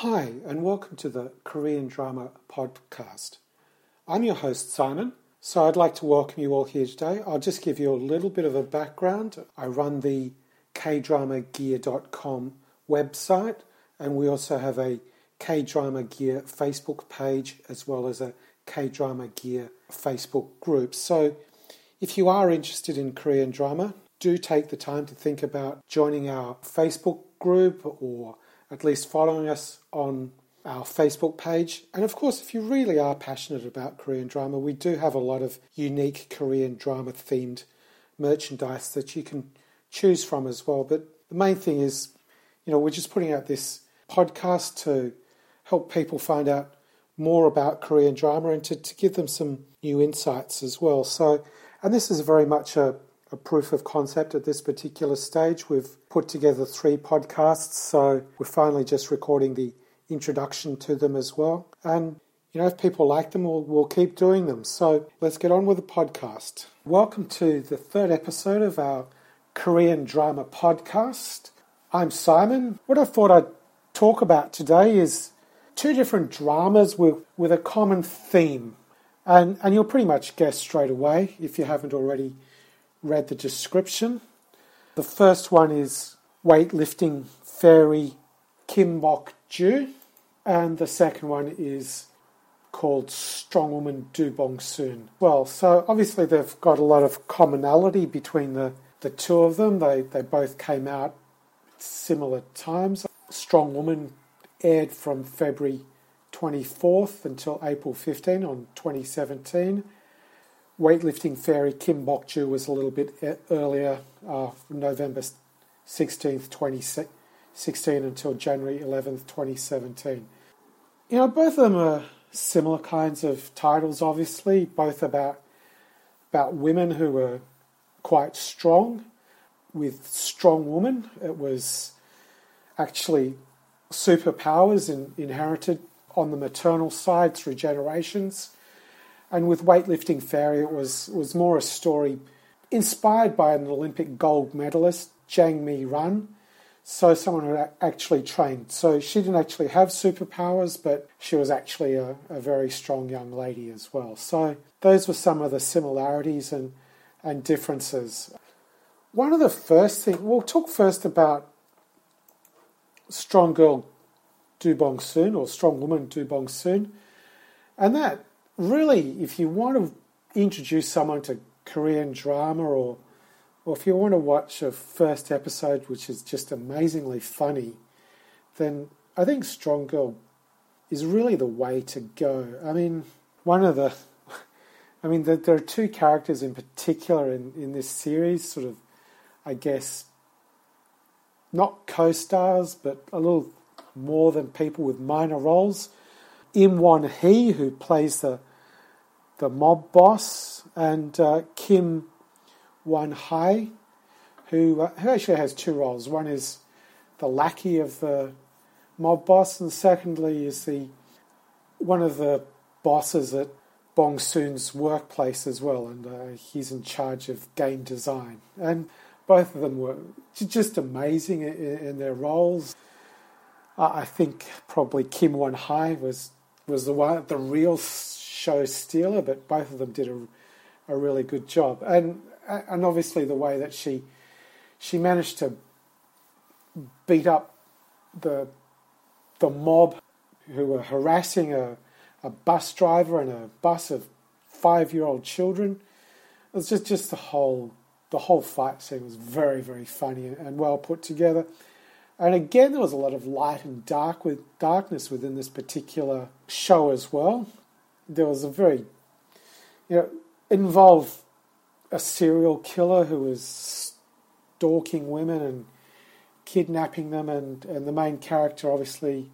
Hi, and welcome to the Korean Drama Podcast. I'm your host, Simon. So I'd like to welcome you all here today. I'll just give you a little bit of a background. I run the kdramagear.com website, and we also have a K Drama Gear Facebook page as well as a K Drama Gear Facebook group. So if you are interested in Korean drama, do take the time to think about joining our Facebook group or at least following us on our Facebook page. And of course, if you really are passionate about Korean drama, we do have a lot of unique Korean drama themed merchandise that you can choose from as well. But the main thing is, you know, we're just putting out this podcast to help people find out more about Korean drama and to, to give them some new insights as well. So, and this is very much a, a proof of concept at this particular stage. We've put together three podcasts, so we're finally just recording the introduction to them as well. And you know, if people like them, we'll, we'll keep doing them. So let's get on with the podcast. Welcome to the third episode of our Korean drama podcast. I'm Simon. What I thought I'd talk about today is two different dramas with, with a common theme. And, and you'll pretty much guess straight away if you haven't already read the description. The first one is Weightlifting Fairy Kim Bok Ju, and the second one is called Strong Woman Do Bong Soon. Well, so obviously they've got a lot of commonality between the, the two of them. They, they both came out similar times. Strong Woman aired from February 24th until April 15 on 2017. Weightlifting Fairy Kim Bok Ju was a little bit earlier, uh, November 16th, 2016 until January 11th, 2017. You know, both of them are similar kinds of titles, obviously, both about about women who were quite strong. With Strong Woman, it was actually superpowers in, inherited on the maternal side through generations. And with Weightlifting Fairy, it was, was more a story inspired by an Olympic gold medalist, Jang Mi Ran. So, someone who actually trained. So, she didn't actually have superpowers, but she was actually a, a very strong young lady as well. So, those were some of the similarities and, and differences. One of the first things, we'll talk first about Strong Girl Do Bong Soon or Strong Woman Do Bong Soon. And that really, if you want to introduce someone to Korean drama or or if you want to watch a first episode which is just amazingly funny, then I think Strong Girl is really the way to go. I mean, one of the I mean, there are two characters in particular in, in this series, sort of, I guess, not co stars, but a little more than people with minor roles. Im Won Hee, who plays the the mob boss, and uh, Kim Won Hae, who, uh, who actually has two roles. One is the lackey of the mob boss, and secondly is the one of the bosses at Bong Soon's workplace as well, and uh, he's in charge of game design. And both of them were just amazing in, in their roles. I think probably Kim Won Hae was was the one, the real show stealer, but both of them did a, a really good job. And and obviously the way that she she managed to beat up the the mob who were harassing a, a bus driver and a bus of five year old children. It was just, just the whole the whole fight scene was very, very funny and well put together. And again, there was a lot of light and dark with darkness within this particular show as well. There was a very, you know, involved a serial killer who was stalking women and kidnapping them, and, and the main character obviously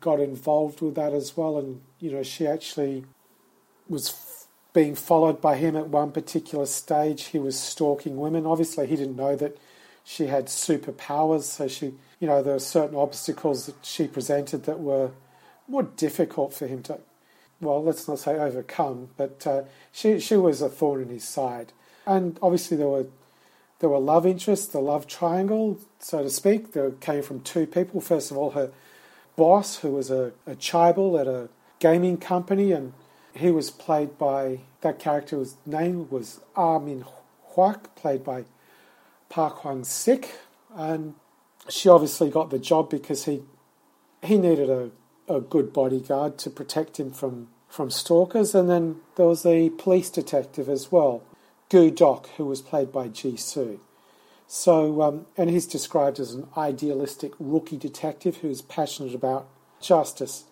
got involved with that as well. And you know, she actually was being followed by him at one particular stage. He was stalking women. Obviously, he didn't know that she had superpowers, so she, you know, there were certain obstacles that she presented that were more difficult for him to, well, let's not say overcome, but uh, she she was a thorn in his side. And obviously, there were there were love interests, the love triangle, so to speak. There came from two people. First of all, her boss who was a, a chaebol at a gaming company, and he was played by that character's name was Armin Huak, played by Park Hyung Sik, and she obviously got the job because he he needed a, a good bodyguard to protect him from, from stalkers, and then there was a police detective as well, Gu Dok, who was played by Ji Soo. So, um, and he's described as an idealistic rookie detective who's passionate about justice.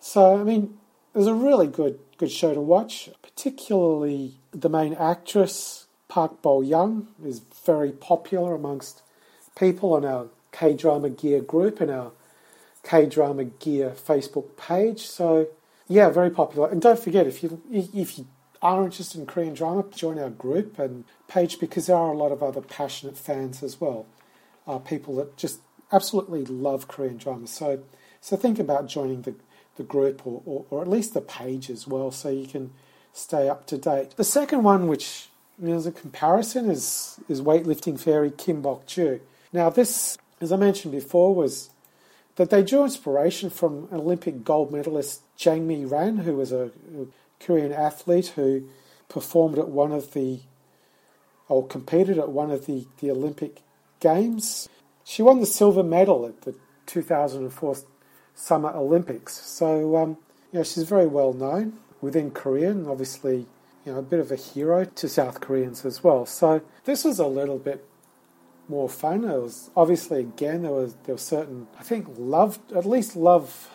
So, I mean, it was a really good good show to watch. Particularly the main actress Park Bo Young is very popular amongst people on our K Drama Gear group and our K Drama Gear Facebook page. So, yeah, very popular. And don't forget if you if you are interested in Korean drama, join our group and page because there are a lot of other passionate fans as well. Uh, people that just absolutely love Korean drama. So, so think about joining the, the group or, or, or, at least the page as well so you can stay up to date. The second one, which is a comparison, is, is weightlifting fairy Kim Bok Joo. Now, this, as I mentioned before, was that they drew inspiration from Olympic gold medalist Jang Mi Ran, who was a, a Korean athlete who performed at one of the, or competed at one of the, the Olympic Games. She won the silver medal at the 2004 Summer Olympics. So, um, you know, she's very well known within Korea and obviously, you know, a bit of a hero to South Koreans as well. So this was a little bit more fun. It was obviously again there was there was certain I think love at least love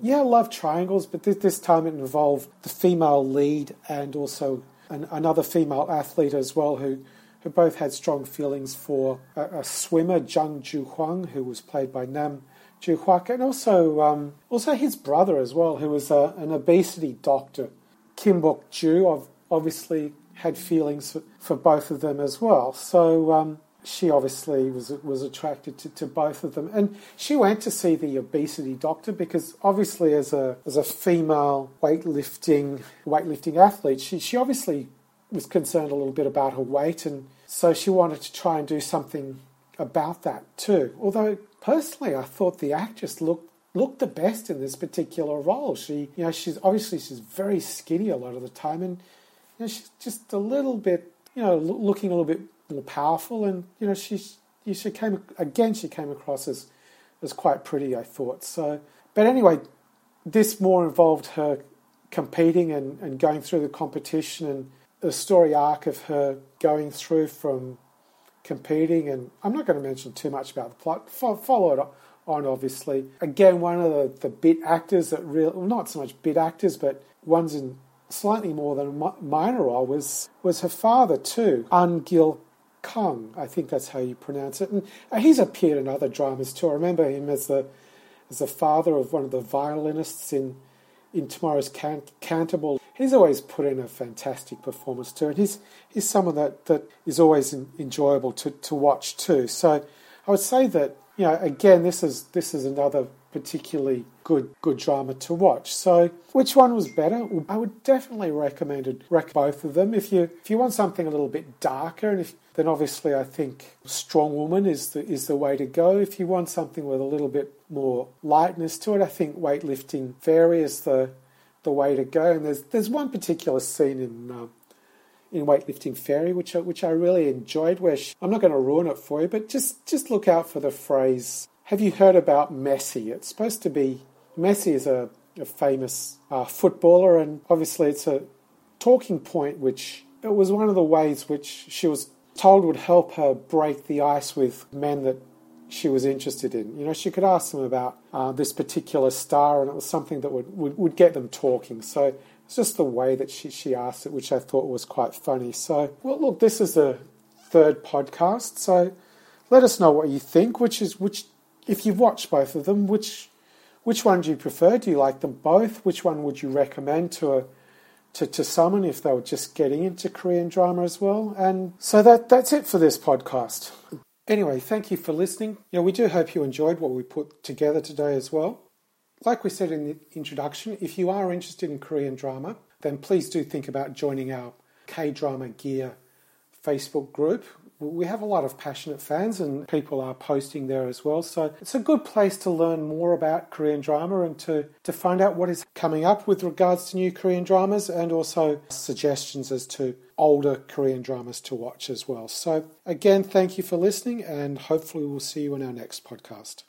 yeah, love triangles, but this, this time it involved the female lead and also an, another female athlete as well who, who both had strong feelings for a, a swimmer, Jung Joon Hyung, who was played by Nam Joo Hyuk, and also, um, also his brother as well, who was a, an obesity doctor. Kim Bok Ju obviously had feelings for, both of them as well. So, um, she obviously was was attracted to, to both of them, and she went to see the obesity doctor because obviously, as a as a female weightlifting weightlifting athlete, she she obviously was concerned a little bit about her weight, and so she wanted to try and do something about that too. Although personally, I thought the actress looked looked the best in this particular role. She, you know, she's obviously she's very skinny a lot of the time, and you know, she's just a little bit, you know, looking a little bit more powerful. And you know, she she came again. She came across as as quite pretty, I thought. So, but anyway, this more involved her competing and, and going through the competition and the story arc of her going through from competing. And I'm not going to mention too much about the plot. Follow it on, obviously. Again, one of the, the bit actors that real well, not so much bit actors, but ones in slightly more than a minor role was was her father too, An Gil Kung, I think that's how you pronounce it. And he's appeared in other dramas too. I remember him as the as the father of one of the violinists in in Tomorrow's Cantabile. He's always put in a fantastic performance too, and he's he's someone that, that is always in, enjoyable to, to watch too. So I would say that you know again this is this is another particularly good good drama to watch. So, which one was better? I would definitely recommend rec both of them. If you if you want something a little bit darker, and if then obviously I think Strong Woman is the is the way to go. If you want something with a little bit more lightness to it, I think Weightlifting Fairy is the the way to go. And there's there's one particular scene in. Uh, in weightlifting fairy, which I, which I really enjoyed. Where she, I'm not going to ruin it for you, but just just look out for the phrase have you heard about Messi? It's supposed to be Messi is a, a famous uh, footballer, and obviously it's a talking point which it was one of the ways which she was told would help her break the ice with men that she was interested in. You know, she could ask them about uh, this particular star, and it was something that would, would, would get them talking. So it's just the way that she, she asked it, which I thought was quite funny. So, well, look, this is the third podcast. So let us know what you think, which is which if you've watched both of them, which which one do you prefer? Do you like them both? Which one would you recommend to a to, to someone if they were just getting into Korean drama as well? And so that that's it for this podcast. Anyway, thank you for listening. You know, we do hope you enjoyed what we put together today as well. Like we said in the introduction, if you are interested in Korean drama, then please do think about joining our K Drama Gear Facebook group. We have a lot of passionate fans and people are posting there as well. So it's a good place to learn more about Korean drama and to, to find out what is coming up with regards to new Korean dramas and also suggestions as to older Korean dramas to watch as well. So again, thank you for listening and hopefully we'll see you in our next podcast.